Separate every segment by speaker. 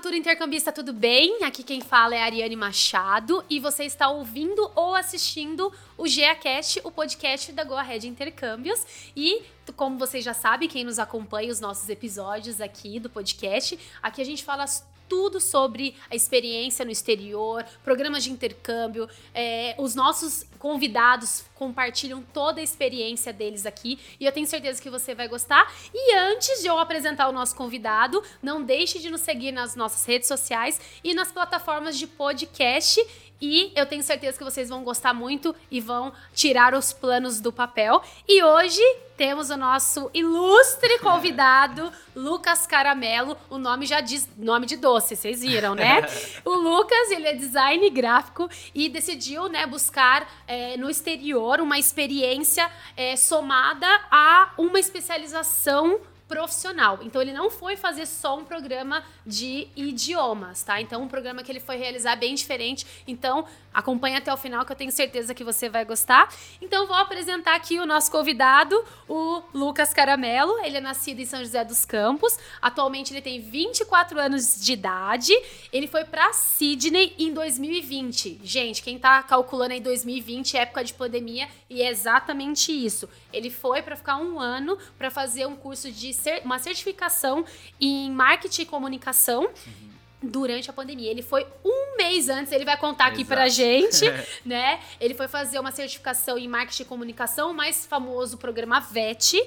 Speaker 1: futuro intercambista, tudo bem? Aqui quem fala é a Ariane Machado e você está ouvindo ou assistindo o GeaCast, o podcast da Go Ahead Intercâmbios. E, como vocês já sabem, quem nos acompanha os nossos episódios aqui do podcast, aqui a gente fala tudo sobre a experiência no exterior, programas de intercâmbio. É, os nossos convidados compartilham toda a experiência deles aqui e eu tenho certeza que você vai gostar. E antes de eu apresentar o nosso convidado, não deixe de nos seguir nas nossas redes sociais e nas plataformas de podcast e eu tenho certeza que vocês vão gostar muito e vão tirar os planos do papel. E hoje temos o nosso ilustre convidado, Lucas Caramelo. O nome já diz nome de doce, vocês viram, né? o Lucas, ele é design gráfico e decidiu, né, buscar é, no exterior uma experiência é, somada a uma especialização profissional. Então ele não foi fazer só um programa de idiomas, tá? Então um programa que ele foi realizar bem diferente. Então acompanha até o final que eu tenho certeza que você vai gostar. Então vou apresentar aqui o nosso convidado, o Lucas Caramelo. Ele é nascido em São José dos Campos. Atualmente ele tem 24 anos de idade. Ele foi para Sydney em 2020. Gente, quem tá calculando aí 2020, época de pandemia, e é exatamente isso. Ele foi para ficar um ano para fazer um curso de uma certificação em marketing e comunicação. Uhum durante a pandemia. Ele foi um mês antes, ele vai contar aqui Exato. pra gente, né? Ele foi fazer uma certificação em marketing e comunicação, o mais famoso programa VET.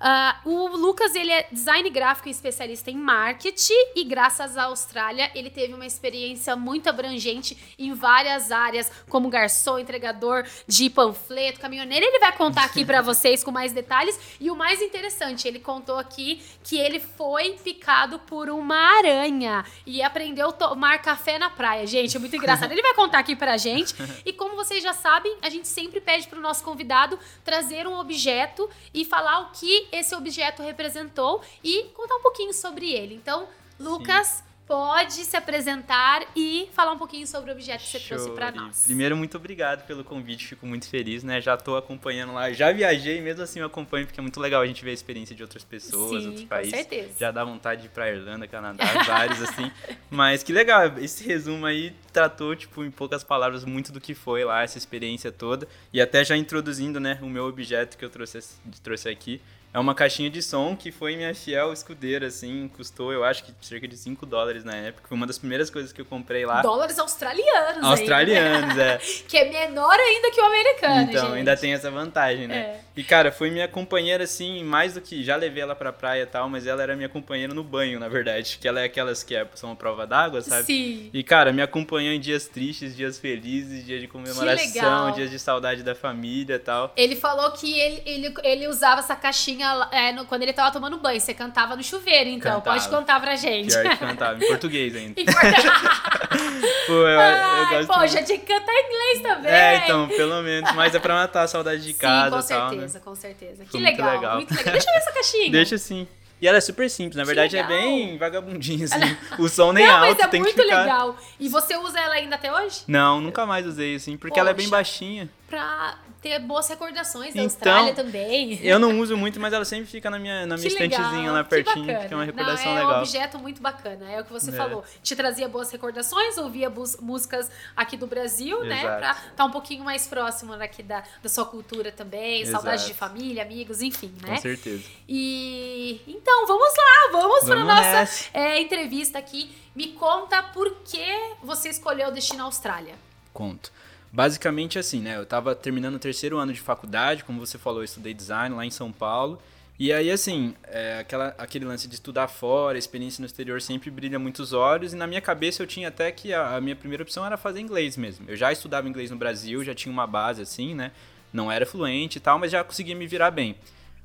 Speaker 1: Uh, o Lucas, ele é design gráfico e especialista em marketing e graças à Austrália, ele teve uma experiência muito abrangente em várias áreas, como garçom, entregador de panfleto, caminhoneiro. Ele vai contar aqui para vocês com mais detalhes. E o mais interessante, ele contou aqui que ele foi picado por uma aranha e aprendeu a tomar café na praia. Gente, é muito engraçado. Ele vai contar aqui pra gente. E como vocês já sabem, a gente sempre pede pro nosso convidado trazer um objeto e falar o que esse objeto representou e contar um pouquinho sobre ele. Então, Lucas. Sim pode se apresentar e falar um pouquinho sobre o objeto que você Show. trouxe para nós.
Speaker 2: Primeiro, muito obrigado pelo convite, fico muito feliz, né? Já estou acompanhando lá, já viajei, mesmo assim eu acompanho, porque é muito legal a gente ver a experiência de outras pessoas,
Speaker 1: Sim,
Speaker 2: outros países.
Speaker 1: Com certeza.
Speaker 2: Já dá vontade de ir pra Irlanda, Canadá, vários assim. Mas que legal, esse resumo aí tratou, tipo, em poucas palavras, muito do que foi lá, essa experiência toda. E até já introduzindo, né, o meu objeto que eu trouxe, trouxe aqui é uma caixinha de som que foi minha fiel escudeira, assim, custou, eu acho que cerca de 5 dólares na época. Foi uma das primeiras coisas que eu comprei lá.
Speaker 1: Dólares australianos,
Speaker 2: Australianos,
Speaker 1: ainda,
Speaker 2: é.
Speaker 1: que é menor ainda que o americano,
Speaker 2: Então,
Speaker 1: gente.
Speaker 2: ainda tem essa vantagem, né? É. E, cara, foi minha companheira, assim, mais do que. Já levei ela pra praia e tal, mas ela era minha companheira no banho, na verdade. Que ela é aquelas que é, são a prova d'água, sabe?
Speaker 1: Sim.
Speaker 2: E, cara, me acompanhou em dias tristes, dias felizes, dias de comemoração, dias de saudade da família e tal.
Speaker 1: Ele falou que ele, ele, ele usava essa caixinha é, no, quando ele tava tomando banho. Você cantava no chuveiro, então.
Speaker 2: Cantava.
Speaker 1: Pode contar pra gente.
Speaker 2: Pior que cantava, em português ainda.
Speaker 1: em português.
Speaker 2: pô, eu, Ai, eu
Speaker 1: pô, já tinha que cantar em inglês também.
Speaker 2: É, então, pelo menos. Mas é pra matar a saudade de
Speaker 1: Sim,
Speaker 2: casa
Speaker 1: com
Speaker 2: e tal,
Speaker 1: certeza,
Speaker 2: né?
Speaker 1: com certeza. Que legal,
Speaker 2: muito legal.
Speaker 1: muito legal. Deixa eu ver essa caixinha.
Speaker 2: Deixa sim. E ela é super simples, na verdade é bem vagabundinha, assim. O som nem
Speaker 1: Não,
Speaker 2: alto,
Speaker 1: mas é
Speaker 2: tem
Speaker 1: muito
Speaker 2: que ficar...
Speaker 1: legal. E você usa ela ainda até hoje?
Speaker 2: Não, nunca mais usei, assim, porque ela é bem
Speaker 1: Poxa.
Speaker 2: baixinha.
Speaker 1: Pra ter boas recordações da
Speaker 2: Então,
Speaker 1: Austrália também.
Speaker 2: Eu não uso muito, mas ela sempre fica na minha, na minha
Speaker 1: Que legal,
Speaker 2: estantezinha lá
Speaker 1: que
Speaker 2: pertinho,
Speaker 1: bacana.
Speaker 2: que é uma recordação
Speaker 1: Não, é
Speaker 2: legal.
Speaker 1: um objeto muito bacana, é o que você
Speaker 2: É.
Speaker 1: falou. Te trazia boas recordações, ouvia músicas aqui do Brasil, né?
Speaker 2: Exato.
Speaker 1: Pra estar um pouquinho mais próximo daqui da, da sua cultura também, saudade de
Speaker 2: Exato.
Speaker 1: família, amigos, enfim, né?
Speaker 2: Com certeza.
Speaker 1: E então, vamos lá, vamos,
Speaker 2: Vamos
Speaker 1: nossa
Speaker 2: nessa.
Speaker 1: é, entrevista aqui. Me conta por que você escolheu o destino Austrália.
Speaker 2: Conto. Basicamente assim, né? Eu tava terminando o terceiro ano de faculdade, como você falou, eu estudei design lá em São Paulo. E aí, assim, é, aquela, aquele lance de estudar fora, experiência no exterior sempre brilha muitos olhos. E na minha cabeça eu tinha até que a, a minha primeira opção era fazer inglês mesmo. Eu já estudava inglês no Brasil, já tinha uma base assim, né? Não era fluente e tal, mas já conseguia me virar bem.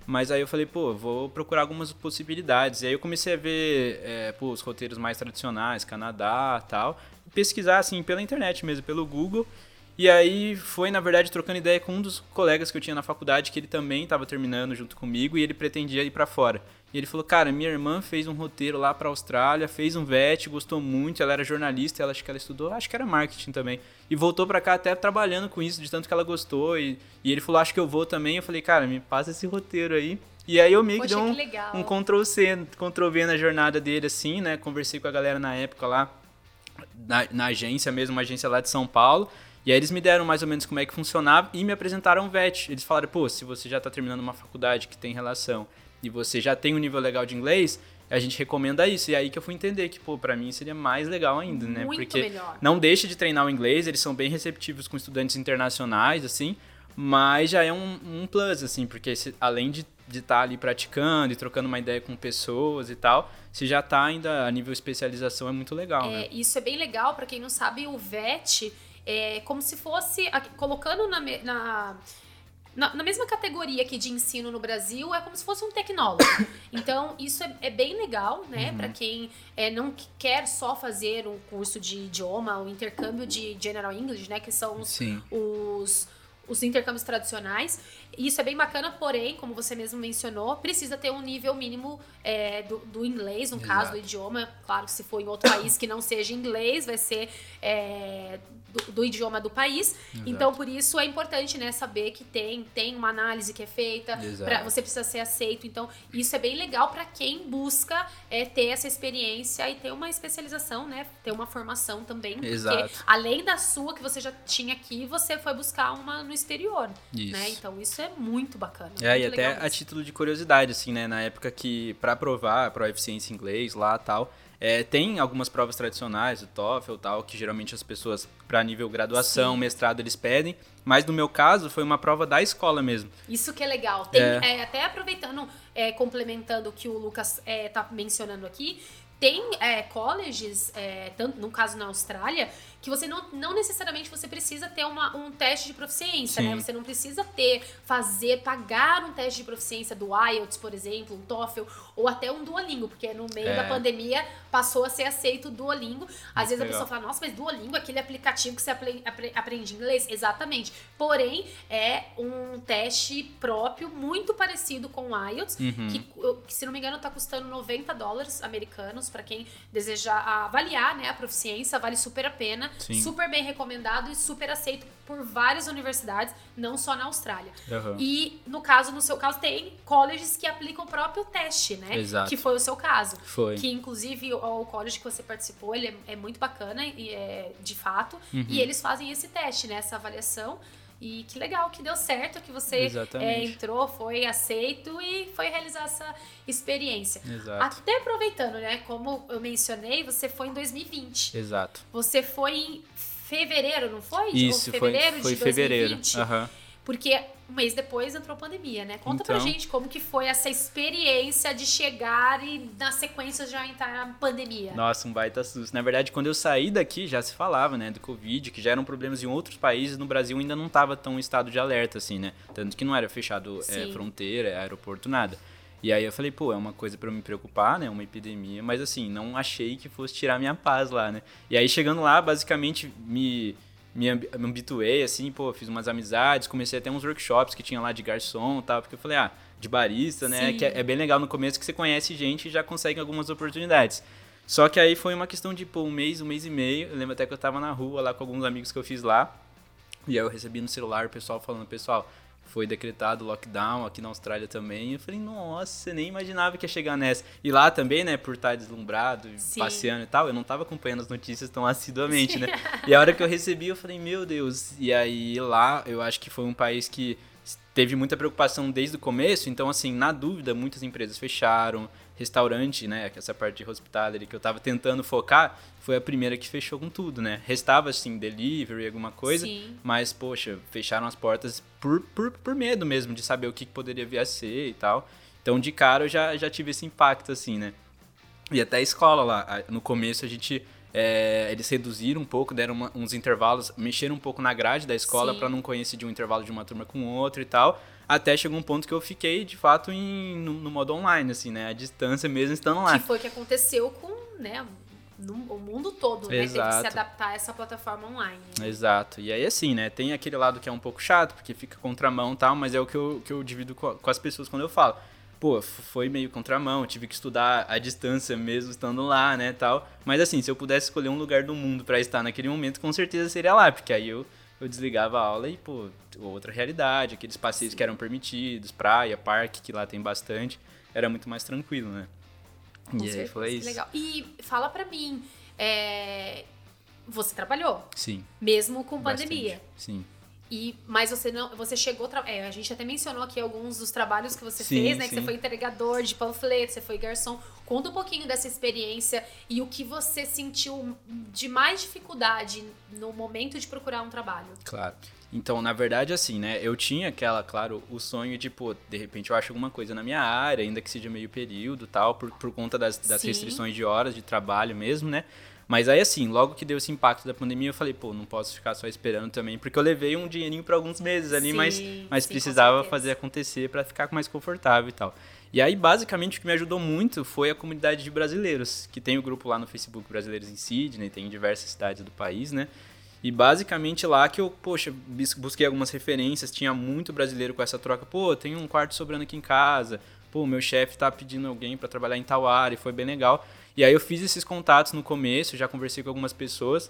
Speaker 2: Mas aí eu falei, pô, vou procurar algumas possibilidades. E aí eu comecei a ver é, pô, os roteiros mais tradicionais, Canadá tal. Pesquisar, assim, pela internet mesmo, pelo Google. E aí foi, na verdade, trocando ideia com um dos colegas que eu tinha na faculdade, que ele também estava terminando junto comigo e ele pretendia ir para fora. E ele falou: "Cara, minha irmã fez um roteiro lá para Austrália, fez um VET, gostou muito, ela era jornalista, ela acho que ela estudou, acho que era marketing também. E voltou para cá até trabalhando com isso, de tanto que ela gostou e, e ele falou: "Acho que eu vou também". Eu falei: "Cara, me passa esse roteiro aí". E aí eu meio que dei um, um Ctrl C, Ctrl V na jornada dele assim, né? Conversei com a galera na época lá na, na agência mesmo, uma agência lá de São Paulo. E aí eles me deram mais ou menos como é que funcionava e me apresentaram o VET. Eles falaram, pô, se você já está terminando uma faculdade que tem relação e você já tem um nível legal de inglês, a gente recomenda isso. E aí que eu fui entender que, pô, pra mim seria mais legal ainda, né?
Speaker 1: Muito
Speaker 2: Porque
Speaker 1: melhor.
Speaker 2: não deixa de treinar o inglês, eles são bem receptivos com estudantes internacionais, assim, mas já é um, um plus, assim, porque se, além de estar tá ali praticando e trocando uma ideia com pessoas e tal, se já está ainda a nível especialização é muito legal,
Speaker 1: é,
Speaker 2: né?
Speaker 1: Isso é bem legal, para quem não sabe, o VET é como se fosse, colocando na, na na, na, mesma categoria aqui de ensino no Brasil, é como se fosse um tecnólogo. Então, isso é, é bem legal, né? Uhum. Para quem é, não quer só fazer um curso de idioma, o um intercâmbio de General English, né? Que são os, os, os intercâmbios tradicionais. Isso é bem bacana, porém, como você mesmo mencionou, precisa ter um nível mínimo é, do, do, inglês, no Exato. caso do idioma. Claro que se for em outro país que não seja inglês, vai ser é, do, do, idioma do país. Exato. Então, por isso é importante né, saber que tem, tem uma análise que é feita, pra, você precisa ser aceito. Então, isso é bem legal para quem busca é, ter essa experiência e ter uma especialização, né? Ter uma formação também.
Speaker 2: Exato.
Speaker 1: Porque além da sua que você já tinha aqui, você foi buscar uma no exterior.
Speaker 2: Isso.
Speaker 1: Né? Então, isso é muito bacana.
Speaker 2: É,
Speaker 1: muito
Speaker 2: e até a título de curiosidade, assim, né? Na época que, para provar a proficiência em inglês lá tal é, tem algumas provas tradicionais, o TOEFL e tal, que geralmente as pessoas, para nível graduação, Sim. mestrado, eles pedem. Mas no meu caso, foi uma prova da escola mesmo.
Speaker 1: Isso que é legal. Tem, é. É, até aproveitando, é, complementando o que o Lucas está é, mencionando aqui, tem é, colleges, tanto no caso na Austrália, que você não, não necessariamente você precisa ter uma, um teste de proficiência, né? Sim. né? Você não precisa ter, fazer, pagar um teste de proficiência do IELTS, por exemplo, um TOEFL, ou até um Duolingo, porque no meio é. da pandemia passou a ser aceito o Duolingo. Às Muito vezes legal. a pessoa fala, nossa, mas Duolingo é aquele aplicativo que você aprende inglês? Exatamente. Porém, é um teste próprio, muito parecido com o IELTS, uhum. que, que, se não me engano, está custando 90 dólares americanos para quem desejar avaliar né, a proficiência, vale super a pena. Sim. super bem recomendado e super aceito por várias universidades, não só na Austrália. Uhum. E no caso, no seu caso, tem colleges que aplicam o próprio teste, né?
Speaker 2: Exato.
Speaker 1: Que foi o seu caso.
Speaker 2: Foi.
Speaker 1: Que inclusive o, o college que você participou, ele é, é muito bacana e é de fato. Uhum. E eles fazem esse teste, né? Essa avaliação. E que legal que deu certo, que você é, entrou, foi aceito e foi realizar essa experiência.
Speaker 2: Exato.
Speaker 1: Até aproveitando, né? Como eu mencionei, você foi em 2020.
Speaker 2: Exato.
Speaker 1: Você foi em fevereiro, não foi?
Speaker 2: Isso, fevereiro foi, foi
Speaker 1: de 2020.
Speaker 2: fevereiro. Uhum.
Speaker 1: Porque um mês depois entrou a pandemia, né? Conta então, pra gente como que foi essa experiência de chegar e na sequência já entrar a pandemia.
Speaker 2: Nossa, um baita susto. Na verdade, quando eu saí daqui, já se falava, né, do Covid, que já eram problemas em outros países, no Brasil ainda não tava tão em estado de alerta, assim, né? Tanto que não era fechado é, fronteira, aeroporto, nada. E aí eu falei, pô, é uma coisa para me preocupar, né? Uma epidemia, mas assim, não achei que fosse tirar minha paz lá, né? E aí chegando lá, basicamente me me habituei, assim, pô, fiz umas amizades, comecei até uns workshops que tinha lá de garçom e tal, porque eu falei, ah, de barista, né? Sim. Que é, é, bem legal no começo que você conhece gente e já consegue algumas oportunidades. Só que aí foi uma questão de, pô, um mês, um mês e meio. Eu lembro até que eu tava na rua lá com alguns amigos que eu fiz lá. E aí eu recebi no celular o pessoal falando, pessoal, foi decretado lockdown aqui na Austrália também. Eu falei, nossa, você nem imaginava que ia chegar nessa. E lá também, né, por estar deslumbrado, Sim. passeando e tal, eu não tava acompanhando as notícias tão assiduamente, né? E a hora que eu recebi, eu falei, meu Deus. E aí lá, eu acho que foi um país que teve muita preocupação desde o começo, então assim, na dúvida, muitas empresas fecharam, restaurante, né, essa parte de hospitality que eu tava tentando focar, foi a primeira que fechou com tudo, né? Restava assim delivery, alguma coisa,
Speaker 1: Sim.
Speaker 2: mas poxa, fecharam as portas por, por, por medo mesmo de saber o que poderia vir a ser e tal. Então, de cara eu já já tive esse impacto assim, né? E até a escola lá, no começo a gente é, eles reduziram um pouco, deram uma, uns intervalos, mexeram um pouco na grade da escola para não coincidir um intervalo de uma turma com outra e tal. Até chegou um ponto que eu fiquei, de fato, em, no, no modo online, assim, né? A distância mesmo estando lá.
Speaker 1: Que foi o que aconteceu com, né? no, o mundo todo, né? Teve que se
Speaker 2: Exato.
Speaker 1: adaptar a essa plataforma online.
Speaker 2: Exato. E aí, assim, né? Tem aquele lado que é um pouco chato, porque fica contramão e tal, mas é o que eu, que eu divido com, a- com as pessoas quando eu falo. Pô, foi meio contramão, tive que estudar à distância mesmo estando lá, né, tal. Mas assim, se eu pudesse escolher um lugar do mundo pra estar naquele momento, com certeza seria lá, porque aí eu, eu desligava a aula e, pô, outra realidade, aqueles passeios que eram permitidos, praia, parque, que lá tem bastante, era muito mais tranquilo, né?
Speaker 1: Com
Speaker 2: e aí
Speaker 1: certeza,
Speaker 2: foi
Speaker 1: que
Speaker 2: isso.
Speaker 1: legal. E fala pra mim, é, você trabalhou,
Speaker 2: Sim.
Speaker 1: mesmo com
Speaker 2: bastante.
Speaker 1: pandemia.
Speaker 2: Sim.
Speaker 1: E, mas você não, você chegou, é, a gente até mencionou aqui alguns dos trabalhos que você
Speaker 2: Sim,
Speaker 1: fez, né? Que
Speaker 2: sim.
Speaker 1: você foi entregador de panfleto, você foi garçom. Conta um pouquinho dessa experiência e o que você sentiu de mais dificuldade no momento de procurar um trabalho.
Speaker 2: Claro. Então, na verdade, assim, né? Eu tinha aquela, claro, o sonho de, pô, de repente eu acho alguma coisa na minha área, ainda que seja meio período tal, por, por conta das, das restrições de horas de trabalho mesmo, né? Mas aí, assim, logo que deu esse impacto da pandemia, eu falei, pô, não posso ficar só esperando também, porque eu levei um dinheirinho para alguns meses ali,
Speaker 1: Sim,
Speaker 2: mas, mas
Speaker 1: sim,
Speaker 2: precisava fazer acontecer para ficar mais confortável e tal. E aí, basicamente, o que me ajudou muito foi a comunidade de brasileiros, que tem o grupo lá no Facebook Brasileiros em Sydney, tem em diversas cidades do país, né? E basicamente lá que eu, poxa, busquei algumas referências, tinha muito brasileiro com essa troca, pô, tem um quarto sobrando aqui em casa, pô, meu chefe tá pedindo alguém para trabalhar em tal área, e foi bem legal. E aí eu fiz esses contatos no começo, já conversei com algumas pessoas,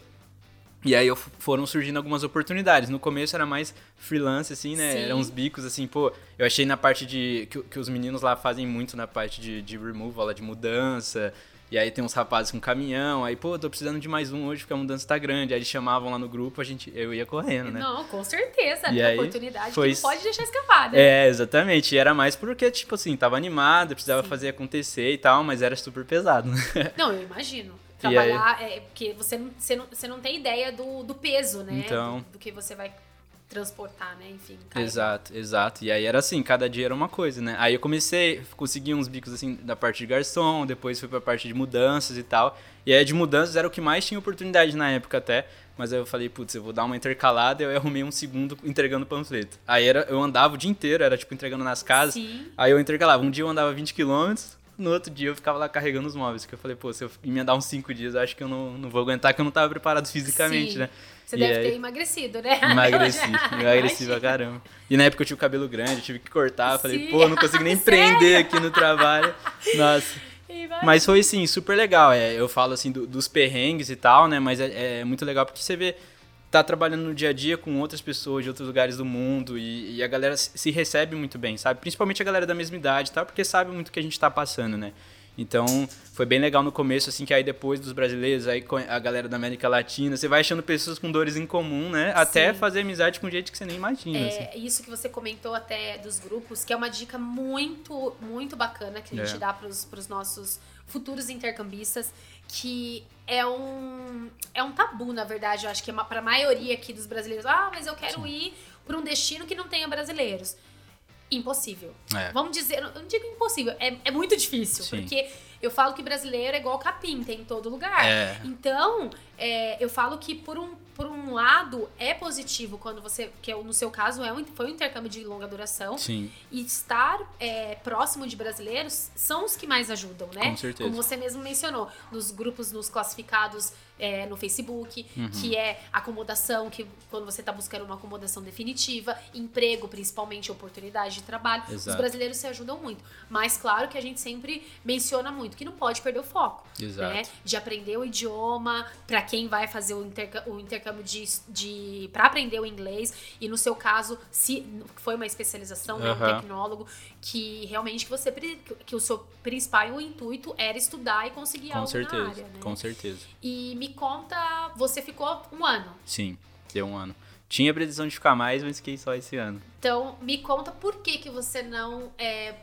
Speaker 2: e aí foram surgindo algumas oportunidades. No começo era mais freelance, assim, né?
Speaker 1: Sim.
Speaker 2: Eram uns bicos, assim, pô. Eu achei na parte de. Que, que os meninos lá fazem muito na parte de, de removal, de mudança. E aí tem uns rapazes com caminhão. Aí, pô, tô precisando de mais um hoje porque a mudança tá grande. Aí eles chamavam lá no grupo, a gente, eu ia correndo, né?
Speaker 1: Não, com certeza.
Speaker 2: E aí,
Speaker 1: oportunidade
Speaker 2: foi
Speaker 1: que não pode deixar escapar, né?
Speaker 2: É, exatamente. E era mais porque, tipo assim, tava animado, precisava
Speaker 1: Sim.
Speaker 2: fazer acontecer e tal, mas era super pesado, né?
Speaker 1: Não, eu imagino. Trabalhar, é, porque você não, você, não, você não tem ideia do, do peso, né?
Speaker 2: Então.
Speaker 1: Do, do que você vai transportar, né? Enfim. carregar.
Speaker 2: Exato, exato. E aí era assim, cada dia era uma coisa, né? Aí eu comecei, consegui uns bicos assim da parte de garçom, depois fui pra parte de mudanças e tal. E aí de mudanças era o que mais tinha oportunidade na época até. Mas aí eu falei, putz, eu vou dar uma intercalada e eu arrumei um segundo entregando panfleto. Aí era, eu andava o dia inteiro, era tipo entregando nas casas.
Speaker 1: Sim.
Speaker 2: Aí eu intercalava. Um dia eu andava 20 km, no outro dia eu ficava lá carregando os móveis. Que eu falei, pô, se eu emendar uns 5 dias, eu acho que eu não, não vou aguentar, que eu não tava preparado fisicamente,
Speaker 1: Sim.
Speaker 2: né?
Speaker 1: Você
Speaker 2: E
Speaker 1: deve
Speaker 2: aí-
Speaker 1: ter emagrecido, né?
Speaker 2: Emagreci, emagreci pra caramba. E na época eu tinha o cabelo grande, eu tive que cortar. Eu falei,
Speaker 1: Sim.
Speaker 2: pô, não consigo nem prender aqui no trabalho. Nossa. Mas foi, assim, super legal. É, eu falo, assim, do- dos perrengues e tal, né? Mas é, é muito legal porque você vê, tá trabalhando no dia a dia com outras pessoas de outros lugares do mundo e, e a galera se recebe muito bem, sabe? Principalmente a galera da mesma idade tal, porque sabe muito o que a gente tá passando, né? Então, foi bem legal no começo, assim, que aí depois dos brasileiros, aí a galera da América Latina, você vai achando pessoas com dores em comum, né? Até
Speaker 1: Sim.
Speaker 2: fazer amizade com gente que você nem imagina, assim.
Speaker 1: É, isso que você comentou até dos grupos, que é uma dica muito, muito bacana que a gente
Speaker 2: É.
Speaker 1: dá para os nossos futuros intercambistas, que é um, é um tabu, na verdade, eu acho que é para a maioria aqui dos brasileiros. Ah, mas eu quero ir para um destino que não tenha brasileiros. Impossível.
Speaker 2: É.
Speaker 1: Vamos dizer, eu não digo impossível, é, é muito difícil,
Speaker 2: Sim.
Speaker 1: porque eu falo que brasileiro é igual capim, tem em todo lugar.
Speaker 2: É.
Speaker 1: Então, é, eu falo que por um, por um lado é positivo quando você, que é no seu caso é um, foi um intercâmbio de longa duração,
Speaker 2: Sim,
Speaker 1: e estar é, próximo de brasileiros são os que mais ajudam, né?
Speaker 2: Com certeza.
Speaker 1: Como você mesmo mencionou, nos grupos, nos classificados é, no Facebook,
Speaker 2: Uhum.
Speaker 1: que é acomodação, que quando você está buscando uma acomodação definitiva, emprego, principalmente oportunidade de trabalho, os
Speaker 2: Exato.
Speaker 1: brasileiros se ajudam muito. Mas claro que a gente sempre menciona muito que não pode perder o foco,
Speaker 2: Exato.
Speaker 1: né? De aprender o idioma, para quem vai fazer o, interca- o intercâmbio de, de para aprender o inglês e no seu caso, se foi uma especialização, né, um tecnólogo que realmente que você que o seu principal intuito era estudar e conseguir
Speaker 2: com
Speaker 1: algo
Speaker 2: certeza,
Speaker 1: na área, né?
Speaker 2: com certeza.
Speaker 1: E me conta, você ficou um ano.
Speaker 2: Sim, deu um ano. Tinha previsão de ficar mais, mas fiquei só esse ano.
Speaker 1: Então, me conta por que que você não, é,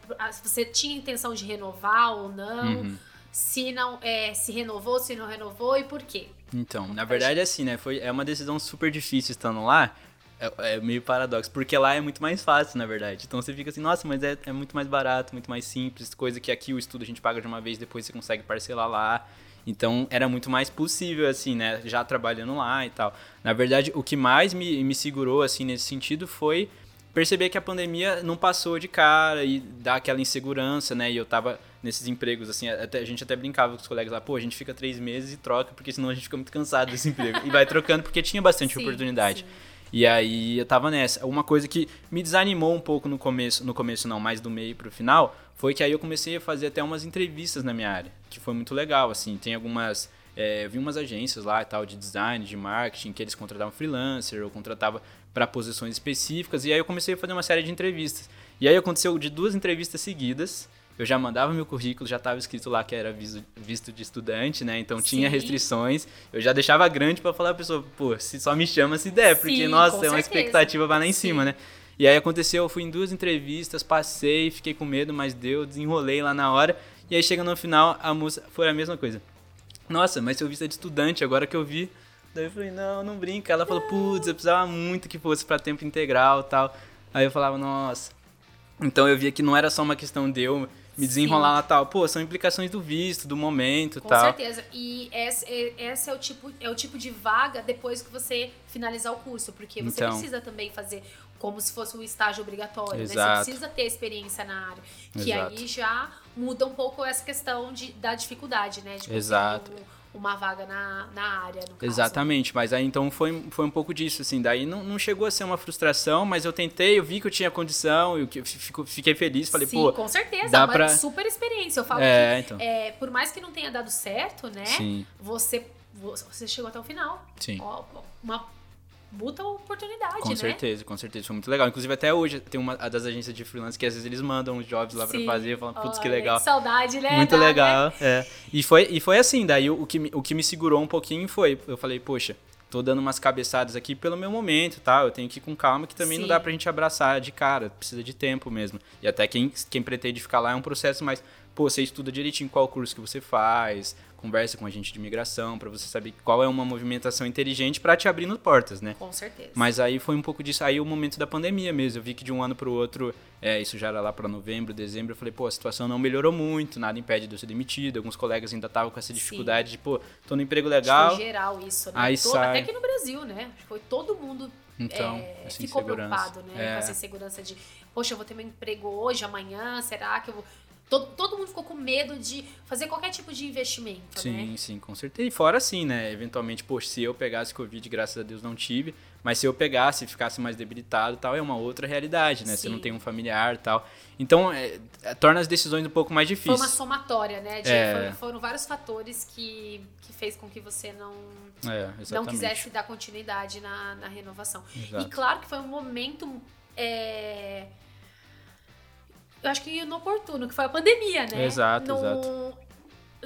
Speaker 1: você tinha intenção de renovar ou não?
Speaker 2: Uhum.
Speaker 1: Se não, é, se renovou, se não renovou e por quê?
Speaker 2: Então, na verdade, assim, né? Foi, é uma decisão super difícil estando lá. É, é meio paradoxo, porque lá é muito mais fácil, na verdade. Então você fica assim, nossa, mas é, é muito mais barato, muito mais simples, coisa que aqui o estudo a gente paga de uma vez, depois você consegue parcelar lá. Então era muito mais possível, assim, né? Já trabalhando lá e tal. Na verdade, o que mais me, me segurou, assim, nesse sentido foi perceber que a pandemia não passou de cara e dá aquela insegurança, né? E eu tava nesses empregos, assim, até, a gente até brincava com os colegas lá, pô, a gente fica três meses e troca, porque senão a gente fica muito cansado desse emprego. E vai trocando, porque tinha bastante sim, oportunidade. Sim. E aí eu tava nessa. Uma coisa que me desanimou um pouco no começo, no começo não, mais do meio pro final, foi que aí eu comecei a fazer até umas entrevistas na minha área, que foi muito legal, assim, tem algumas... É, eu vi umas agências lá e tal, de design, de marketing, que eles contratavam freelancer ou contratava para posições específicas, e aí eu comecei a fazer uma série de entrevistas. E aí aconteceu de duas entrevistas seguidas, eu já mandava meu currículo, já estava escrito lá que era visto, visto de estudante, né? Então Sim. tinha restrições. Eu já deixava grande para falar a pessoa, pô, se só me chama se der, porque, Sim, nossa, é uma certeza. expectativa vai lá em Sim. cima, né? E aí aconteceu, eu fui em duas entrevistas, passei, fiquei com medo, mas deu, desenrolei lá na hora. E aí chega no final, a moça foi a mesma coisa. Nossa, mas seu visto é de estudante, agora que eu vi. Daí eu falei, não, não brinca. Ela falou, putz, eu precisava muito que fosse para tempo integral tal. Aí eu falava, nossa. Então eu via que não era só uma questão de eu me desenrolar lá tal. Pô, são implicações do visto, do momento
Speaker 1: Com
Speaker 2: tal.
Speaker 1: Com certeza. E esse, esse, é, o tipo, é o tipo de vaga depois que você finalizar o curso, porque você então, precisa também fazer como se fosse um estágio obrigatório, Exato. né? Você precisa ter experiência na área. Que Exato. aí já muda um pouco essa questão de, da dificuldade, né? De
Speaker 2: Exato.
Speaker 1: Um, uma vaga na, na área, no caso.
Speaker 2: Exatamente, mas aí então foi, foi um pouco disso, assim, daí não, não chegou a ser uma frustração, mas eu tentei, eu vi que eu tinha condição, eu fico, fiquei feliz, falei,
Speaker 1: Sim,
Speaker 2: pô...
Speaker 1: com certeza, dá uma pra... super experiência, eu falo
Speaker 2: é,
Speaker 1: que,
Speaker 2: então.
Speaker 1: é, por mais que não tenha dado certo, né,
Speaker 2: Sim.
Speaker 1: você, você chegou até o final.
Speaker 2: Sim.
Speaker 1: Uma muita oportunidade,
Speaker 2: com
Speaker 1: né?
Speaker 2: Com certeza, com certeza. Foi muito legal. Inclusive, até hoje tem uma das agências de freelance que às vezes eles mandam os jobs lá Sim. pra fazer. Falam, putz, que legal.
Speaker 1: Que saudade, né?
Speaker 2: Muito legal, né? é. E foi, e foi assim, daí o, o, que, o que me segurou um pouquinho foi, eu falei, poxa, tô dando umas cabeçadas aqui pelo meu momento, tá? Eu tenho que ir com calma, que também Sim. não dá pra gente abraçar de cara, precisa de tempo mesmo. E até quem, quem pretende ficar lá é um processo mais, pô, você estuda direitinho qual curso que você faz, conversa com a gente de imigração para você saber qual é uma movimentação inteligente para te abrindo portas, né?
Speaker 1: Com certeza.
Speaker 2: Mas aí foi um pouco disso aí o momento da pandemia mesmo. Eu vi que de um ano para o outro, é, isso já era lá para novembro, dezembro, eu falei, pô, a situação não melhorou muito, nada impede de eu ser demitido. Alguns colegas ainda estavam com essa dificuldade Sim. de, pô, tô no emprego legal.
Speaker 1: Foi geral isso, né?
Speaker 2: Aí
Speaker 1: todo,
Speaker 2: sai...
Speaker 1: Até aqui no Brasil, né? Foi todo mundo
Speaker 2: então,
Speaker 1: é, ficou preocupado, né?
Speaker 2: É.
Speaker 1: Com essa insegurança de, poxa, eu vou ter meu emprego hoje, amanhã, será que eu vou Todo, todo mundo ficou com medo de fazer qualquer tipo de investimento,
Speaker 2: sim,
Speaker 1: né?
Speaker 2: Sim, com certeza. E fora assim, né? Eventualmente, poxa, se eu pegasse Covid, graças a Deus não tive, mas se eu pegasse e ficasse mais debilitado tal, é uma outra realidade, né? Sim. Você não tem um familiar tal. Então, é, é, torna as decisões um pouco mais difíceis.
Speaker 1: Foi uma somatória, né? De, é. foram, foram, vários fatores que, que fez com que você não,
Speaker 2: é,
Speaker 1: não quisesse dar continuidade na, na renovação.
Speaker 2: Exato.
Speaker 1: E claro que foi um momento... É, eu acho que inoportuno, que foi a pandemia, né?
Speaker 2: Exato, no, exato.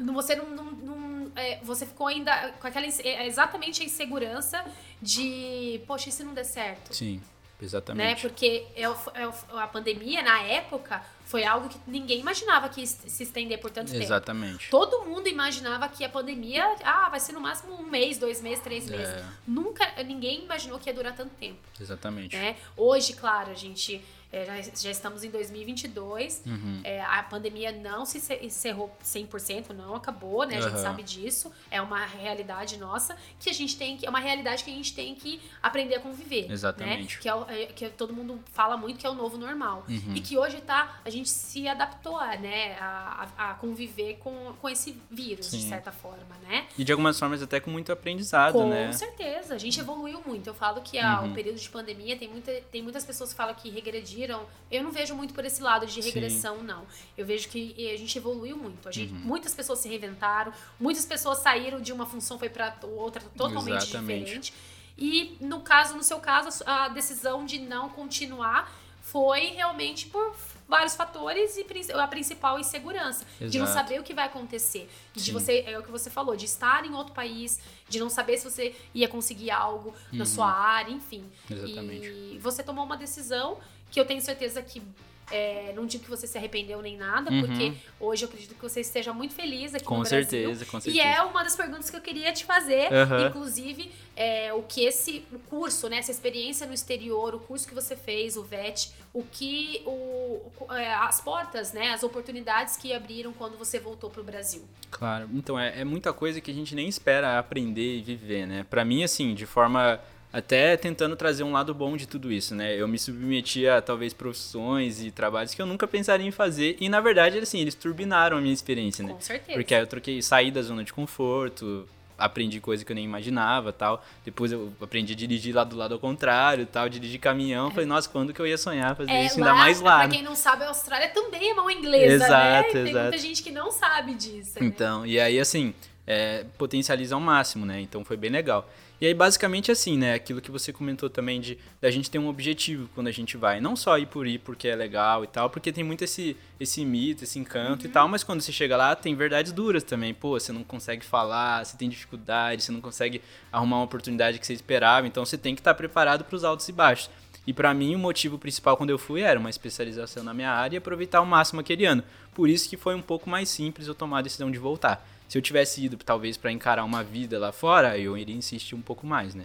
Speaker 1: No, você não, não, não é, você ficou ainda com aquela é, exatamente a insegurança de, poxa, e se não der certo?
Speaker 2: Sim, exatamente.
Speaker 1: Né? Porque é, é, a pandemia, na época, foi algo que ninguém imaginava que ia se estender por tanto
Speaker 2: exatamente.
Speaker 1: tempo.
Speaker 2: Exatamente.
Speaker 1: Todo mundo imaginava que a pandemia, ah, vai ser no máximo um mês, dois meses, três meses.
Speaker 2: É.
Speaker 1: Nunca, ninguém imaginou que ia durar tanto tempo.
Speaker 2: Exatamente.
Speaker 1: Né? Hoje, claro, a gente é, já, já, estamos em 2022.
Speaker 2: Uhum.
Speaker 1: É, a pandemia não se encerrou 100%, não acabou, né? A gente sabe disso. É uma realidade nossa que a gente tem que. É uma realidade que a gente tem que aprender a conviver.
Speaker 2: Exatamente.
Speaker 1: Né? Que, é, é, que todo mundo fala muito que é o novo normal.
Speaker 2: Uhum.
Speaker 1: E que hoje tá. A gente se adaptou a, né, a, a conviver com, com esse vírus, Sim. de certa forma, né?
Speaker 2: E de algumas formas até com muito aprendizado,
Speaker 1: com
Speaker 2: né?
Speaker 1: Com certeza. A gente evoluiu muito. Eu falo que ah, uhum. o período de pandemia tem, muita, tem muitas pessoas que falam que regrediram eu não vejo muito por esse lado de regressão, Sim. não. Eu vejo que a gente evoluiu muito. A gente, uhum. Muitas pessoas se reinventaram, muitas pessoas saíram de uma função foi para outra totalmente
Speaker 2: Exatamente.
Speaker 1: diferente. E no caso, no seu caso, a decisão de não continuar foi realmente por vários fatores e a principal insegurança
Speaker 2: Exato.
Speaker 1: de não saber o que vai acontecer de
Speaker 2: Sim.
Speaker 1: você é o que você falou de estar em outro país de não saber se você ia conseguir algo uhum. na sua área enfim
Speaker 2: Exatamente.
Speaker 1: e você tomou uma decisão que eu tenho certeza que é, não digo que você se arrependeu nem nada,
Speaker 2: uhum.
Speaker 1: porque hoje eu acredito que você esteja muito feliz aqui
Speaker 2: com
Speaker 1: no
Speaker 2: certeza,
Speaker 1: Brasil.
Speaker 2: Com certeza,
Speaker 1: E é uma das perguntas que eu queria te fazer,
Speaker 2: uhum.
Speaker 1: inclusive, é, o que esse o curso, né, essa experiência no exterior, o curso que você fez, o VET, o que o, é, as portas, né, as oportunidades que abriram quando você voltou para o Brasil.
Speaker 2: Claro, então é, é muita coisa que a gente nem espera aprender e viver, né? Para mim, assim, de forma até tentando trazer um lado bom de tudo isso, né? Eu me submetia a talvez profissões e trabalhos que eu nunca pensaria em fazer e na verdade assim, eles turbinaram a minha experiência, né?
Speaker 1: Com certeza.
Speaker 2: Porque aí eu troquei, saí da zona de conforto, aprendi coisa que eu nem imaginava, tal. Depois eu aprendi a dirigir lá do lado ao contrário, tal, dirigir caminhão. Falei, nossa, quando que eu ia sonhar fazer
Speaker 1: É,
Speaker 2: isso ainda mais lá?
Speaker 1: Pra
Speaker 2: né?
Speaker 1: quem não sabe, a Austrália também é mão inglesa,
Speaker 2: Exato,
Speaker 1: né? Tem
Speaker 2: exato.
Speaker 1: muita gente que não sabe disso. né?
Speaker 2: Então, e aí assim, é, potencializa ao máximo, né? Então foi bem legal. E aí basicamente assim, né? Aquilo que você comentou também de da gente ter um objetivo quando a gente vai, não só ir por ir porque é legal e tal, porque tem muito esse esse mito, esse encanto
Speaker 1: Uhum.
Speaker 2: e tal, mas quando você chega lá tem verdades duras também. Pô, você não consegue falar, você tem dificuldade, você não consegue arrumar uma oportunidade que você esperava, então você tem que estar preparado para os altos e baixos. E para mim o motivo principal quando eu fui era uma especialização na minha área e aproveitar ao máximo aquele ano. Por isso que foi um pouco mais simples eu tomar a decisão de voltar. Se eu tivesse ido talvez para encarar uma vida lá fora, eu iria insistir um pouco mais, né?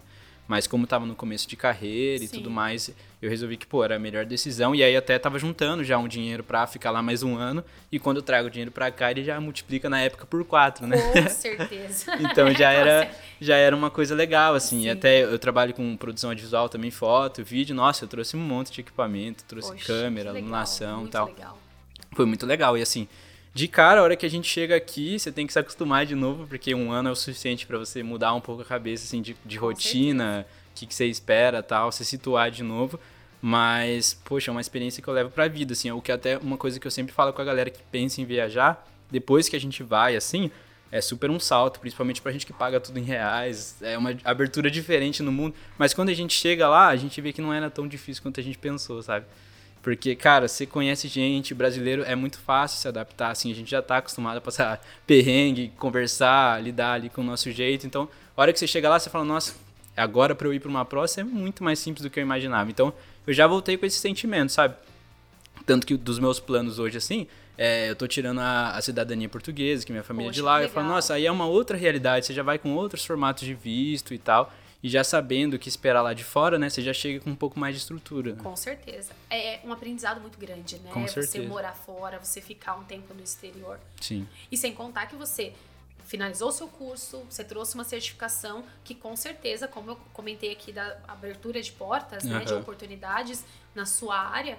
Speaker 2: Mas como tava no começo de carreira e
Speaker 1: Sim.
Speaker 2: tudo mais, eu resolvi que, pô, era a melhor decisão. E aí até tava juntando já um dinheiro pra ficar lá mais um ano. E quando eu trago o dinheiro pra cá, ele já multiplica na época por quatro, né?
Speaker 1: Com certeza.
Speaker 2: Então já era, já era uma coisa legal, assim.
Speaker 1: Sim.
Speaker 2: E até eu trabalho com produção audiovisual também, foto, vídeo. Nossa, eu trouxe um monte de equipamento, trouxe câmera, iluminação e tal.
Speaker 1: legal.
Speaker 2: Foi muito legal. E assim, de cara, a hora que a gente chega aqui, você tem que se acostumar de novo, porque um ano é o suficiente pra você mudar um pouco a cabeça, assim, de, de rotina, o que, que você espera tal, se situar de novo. Mas, poxa, é uma experiência que eu levo pra vida, assim. É o que até uma coisa que eu sempre falo com a galera que pensa em viajar, depois que a gente vai, assim, é super um salto, principalmente pra gente que paga tudo em reais. É uma abertura diferente no mundo. Mas quando a gente chega lá, a gente vê que não era tão difícil quanto a gente pensou, sabe? Porque, cara, você conhece gente, brasileiro é muito fácil se adaptar, assim, a gente já tá acostumado a passar perrengue, conversar, lidar ali com o nosso jeito. Então, a hora que você chega lá, você fala, nossa, agora pra eu ir pra uma próxima é muito mais simples do que eu imaginava. Então, eu já voltei com esse sentimento, sabe? Tanto que dos meus planos hoje, assim, é, eu tô tirando a, a cidadania portuguesa, que minha família é de
Speaker 1: Poxa,
Speaker 2: lá. Eu falo, nossa, aí é uma outra realidade, você já vai com outros formatos de visto e tal. E já sabendo o que esperar lá de fora, né? Você já chega com um pouco mais de estrutura. né?
Speaker 1: Com certeza. É um aprendizado muito grande, né?
Speaker 2: Com
Speaker 1: Você
Speaker 2: certeza.
Speaker 1: morar fora, você ficar um tempo no exterior.
Speaker 2: Sim.
Speaker 1: E sem contar que você finalizou o seu curso, você trouxe uma certificação que com certeza, como eu comentei aqui da abertura de portas, né, de oportunidades na sua área,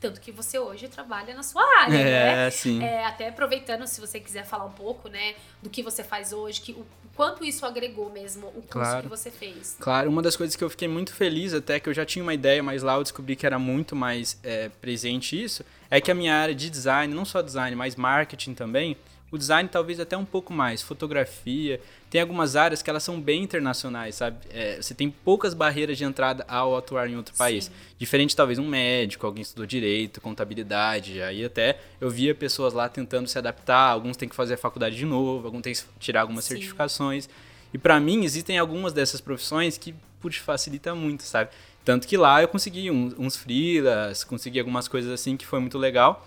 Speaker 1: tanto que você hoje trabalha na sua área, né?
Speaker 2: É, sim.
Speaker 1: É, até aproveitando, se você quiser falar um pouco, né, do que você faz hoje, que, o quanto isso agregou mesmo o curso
Speaker 2: Claro.
Speaker 1: que você fez.
Speaker 2: Claro, uma das coisas que eu fiquei muito feliz, até que eu já tinha uma ideia, mas lá eu descobri que era muito mais é, presente isso, é que a minha área de design, não só design, mas marketing também, o design talvez até um pouco mais, fotografia, tem algumas áreas que elas são bem internacionais, sabe? É, você tem poucas barreiras de entrada ao atuar em outro país.
Speaker 1: Sim.
Speaker 2: Diferente talvez um médico, alguém estudou direito, contabilidade, aí até eu via pessoas lá tentando se adaptar, alguns têm que fazer a faculdade de novo, alguns têm que tirar algumas
Speaker 1: Sim.
Speaker 2: certificações. E pra mim existem algumas dessas profissões que putz, facilita muito, sabe? Tanto que lá eu consegui uns, uns freelas, consegui algumas coisas assim que foi muito legal.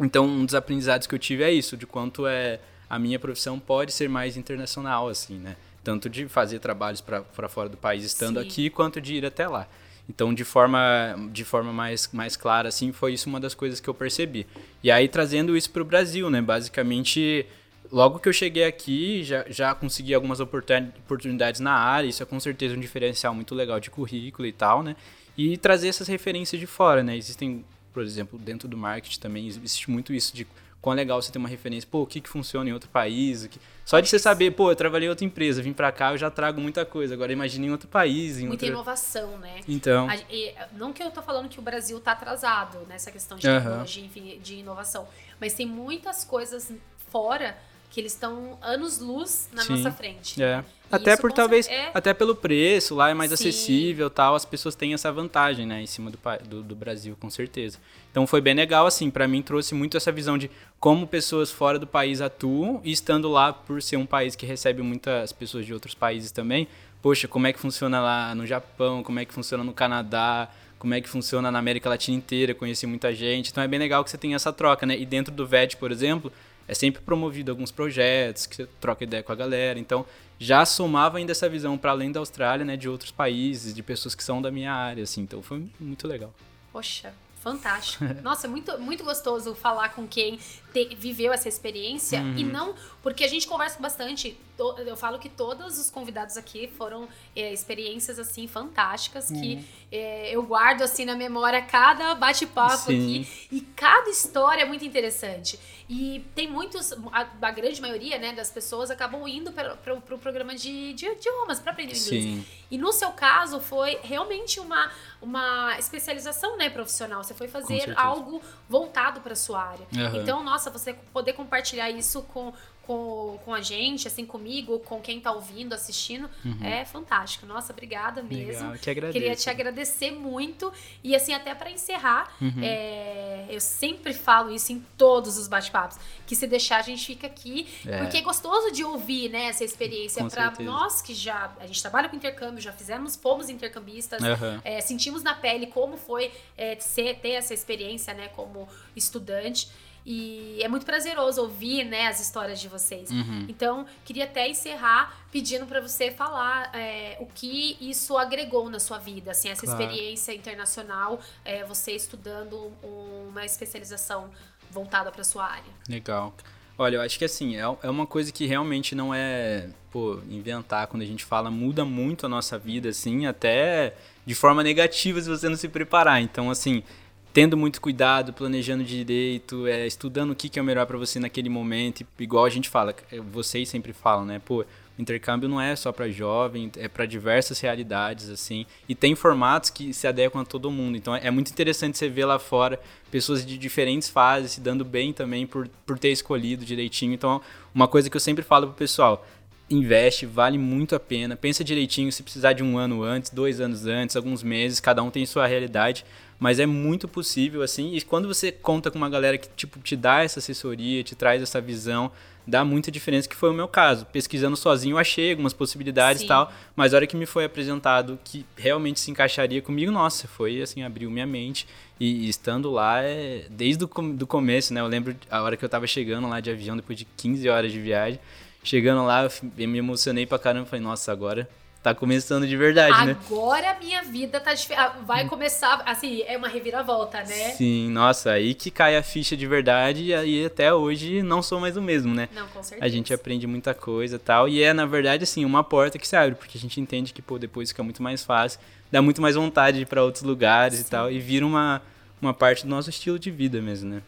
Speaker 2: Então, um dos aprendizados que eu tive é isso, de quanto é a minha profissão pode ser mais internacional, assim, né? Tanto de fazer trabalhos para fora do país estando
Speaker 1: Sim.
Speaker 2: aqui, quanto de ir até lá. Então, de forma, de forma mais, mais clara, assim, foi isso uma das coisas que eu percebi. E aí, trazendo isso para o Brasil, né? Basicamente, logo que eu cheguei aqui, já, já consegui algumas oportun- oportunidades na área. Isso é com certeza um diferencial muito legal de currículo e tal, né? E trazer essas referências de fora, né? Existem, por exemplo, dentro do marketing também, existe muito isso de quão legal você ter uma referência, pô, o que, que funciona em outro país, o que... só de você saber, pô, eu trabalhei em outra empresa, vim pra cá, eu já trago muita coisa, agora imagine em outro país, em
Speaker 1: Muita
Speaker 2: outra...
Speaker 1: inovação, né?
Speaker 2: Então,
Speaker 1: A- e, não que eu tô falando que o Brasil tá atrasado nessa questão de tecnologia, enfim, de inovação, mas tem muitas coisas fora que eles estão anos-luz na
Speaker 2: Sim.
Speaker 1: nossa frente.
Speaker 2: é.
Speaker 1: E
Speaker 2: Até por talvez,
Speaker 1: é,
Speaker 2: até pelo preço, lá é mais
Speaker 1: Sim.
Speaker 2: acessível tal, as pessoas têm essa vantagem, né, em cima do, do, do Brasil, com certeza. Então foi bem legal, assim, pra mim trouxe muito essa visão de como pessoas fora do país atuam e estando lá por ser um país que recebe muitas pessoas de outros países também, poxa, como é que funciona lá no Japão, como é que funciona no Canadá, como é que funciona na América Latina inteira, conheci muita gente, então é bem legal que você tem essa troca, né, e dentro do VET, por exemplo, é sempre promovido alguns projetos, que você troca ideia com a galera, então já somava ainda essa visão para além da Austrália, né, de outros países, de pessoas que são da minha área, assim, então foi muito legal.
Speaker 1: Poxa, Fantástico. Nossa, muito, muito gostoso falar com quem te, viveu essa experiência uhum. e não. Porque a gente conversa bastante. Eu falo que todos os convidados aqui foram é, experiências assim fantásticas uhum. que é, eu guardo assim na memória cada bate-papo aqui e cada história é muito interessante. E tem muitos, a, a grande maioria né, das pessoas acabam indo para o pro programa de, de idiomas para aprender inglês. Sim. E no seu caso foi realmente uma, uma especialização né, profissional. Você foi fazer algo voltado para sua área. Uhum. Então, nossa, você poder compartilhar isso com, com, com a gente, assim, comigo, com quem tá ouvindo, assistindo, uhum. é fantástico. Nossa, obrigada mesmo.
Speaker 2: Legal, te agradeço.
Speaker 1: Queria te agradecer muito. E assim, até para encerrar, uhum. é, eu sempre falo isso em todos os bate-papos, que se deixar a gente fica aqui, é. porque é gostoso de ouvir, né, essa experiência para nós que já, a gente trabalha com intercâmbio, já fizemos, fomos intercambistas, uhum. é, sentimos na pele como foi é, ser, ter essa experiência, né, como estudante. E é muito prazeroso ouvir, né, as histórias de vocês. Uhum. Então, queria até encerrar pedindo para você falar é, o que isso agregou na sua vida, assim, essa claro. experiência internacional, é, você estudando uma especialização voltada para sua área.
Speaker 2: Legal. Olha, eu acho que assim, é, é uma coisa que realmente não é, pô, inventar quando a gente fala, muda muito a nossa vida, assim, até de forma negativa se você não se preparar. Então, assim, tendo muito cuidado, planejando direito, é, estudando o que, que é o melhor para você naquele momento, igual a gente fala, é, vocês sempre falam, né? Pô, intercâmbio não é só para jovem, é para diversas realidades, assim, e tem formatos que se adequam a todo mundo. Então é muito interessante você ver lá fora pessoas de diferentes fases se dando bem também por, por ter escolhido direitinho. Então, uma coisa que eu sempre falo pro pessoal, investe, vale muito a pena. Pensa direitinho se precisar de um ano antes, dois anos antes, alguns meses, cada um tem sua realidade mas é muito possível assim. E quando você conta com uma galera que tipo te dá essa assessoria, te traz essa visão, dá muita diferença, que foi o meu caso. Pesquisando sozinho, eu achei algumas possibilidades e tal, mas a hora que me foi apresentado que realmente se encaixaria comigo, nossa, foi assim, abriu minha mente. E, e estando lá, é, desde o do começo, né? Eu lembro a hora que eu tava chegando lá de avião, depois de 15 horas de viagem, chegando lá, eu me emocionei pra caramba, falei, nossa, agora tá começando de verdade,
Speaker 1: Agora
Speaker 2: né?
Speaker 1: Agora a minha vida tá ah, vai hum. começar, assim, é uma reviravolta, né?
Speaker 2: Sim, nossa, aí que cai a ficha de verdade e aí até hoje não sou mais o mesmo, né?
Speaker 1: Não, com certeza.
Speaker 2: A gente aprende muita coisa e tal, e é na verdade assim, uma porta que se abre, porque a gente entende que pô, depois fica muito mais fácil, dá muito mais vontade de ir para outros lugares Sim. e tal, e vira uma uma parte do nosso estilo de vida mesmo, né?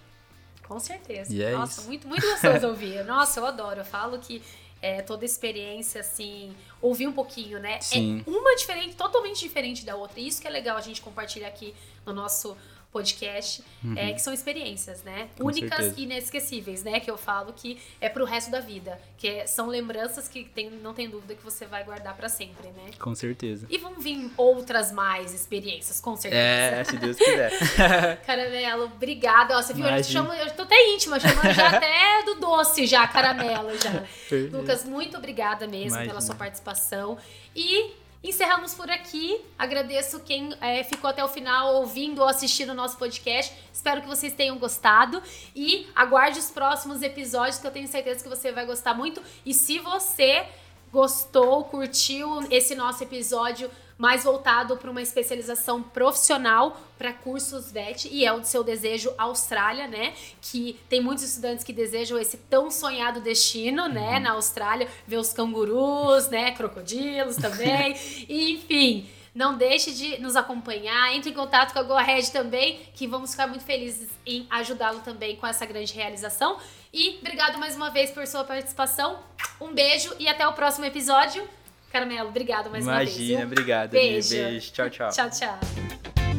Speaker 1: Com certeza. É Nossa, isso. muito, muito gostoso ouvir. Nossa, eu adoro. Eu falo que é, toda experiência, assim, ouvir um pouquinho, né? É Sim. É uma diferente, totalmente diferente da outra. E isso que é legal a gente compartilhar aqui no nosso podcast, uhum. é, que são experiências, né? Com Únicas certeza. e inesquecíveis, né? Que eu falo que é pro resto da vida. Que é, são lembranças que tem, não tem dúvida que você vai guardar para sempre, né?
Speaker 2: Com certeza.
Speaker 1: E vão vir outras mais experiências, com certeza.
Speaker 2: É, se Deus quiser.
Speaker 1: caramelo, obrigada. Ó, você viu, eu, chamo, eu tô até íntima, chamando já até do doce já, caramelo já. Lucas, muito obrigada mesmo Imagina. pela sua participação. E Encerramos por aqui. Agradeço quem é, ficou até o final ouvindo ou assistindo o nosso podcast. Espero que vocês tenham gostado. E aguarde os próximos episódios, que eu tenho certeza que você vai gostar muito. E se você gostou, curtiu esse nosso episódio, mais voltado para uma especialização profissional para cursos VET e é o seu desejo Austrália, né? Que tem muitos estudantes que desejam esse tão sonhado destino, né? Uhum. Na Austrália, ver os cangurus, né? Crocodilos também, enfim. Não deixe de nos acompanhar, entre em contato com a GoRed também, que vamos ficar muito felizes em ajudá-lo também com essa grande realização. E obrigado mais uma vez por sua participação. Um beijo e até o próximo episódio. Caramelo, obrigado mais
Speaker 2: Imagina,
Speaker 1: uma vez.
Speaker 2: Imagina, obrigado.
Speaker 1: Beijo.
Speaker 2: Beijo. Tchau, tchau.
Speaker 1: tchau, tchau.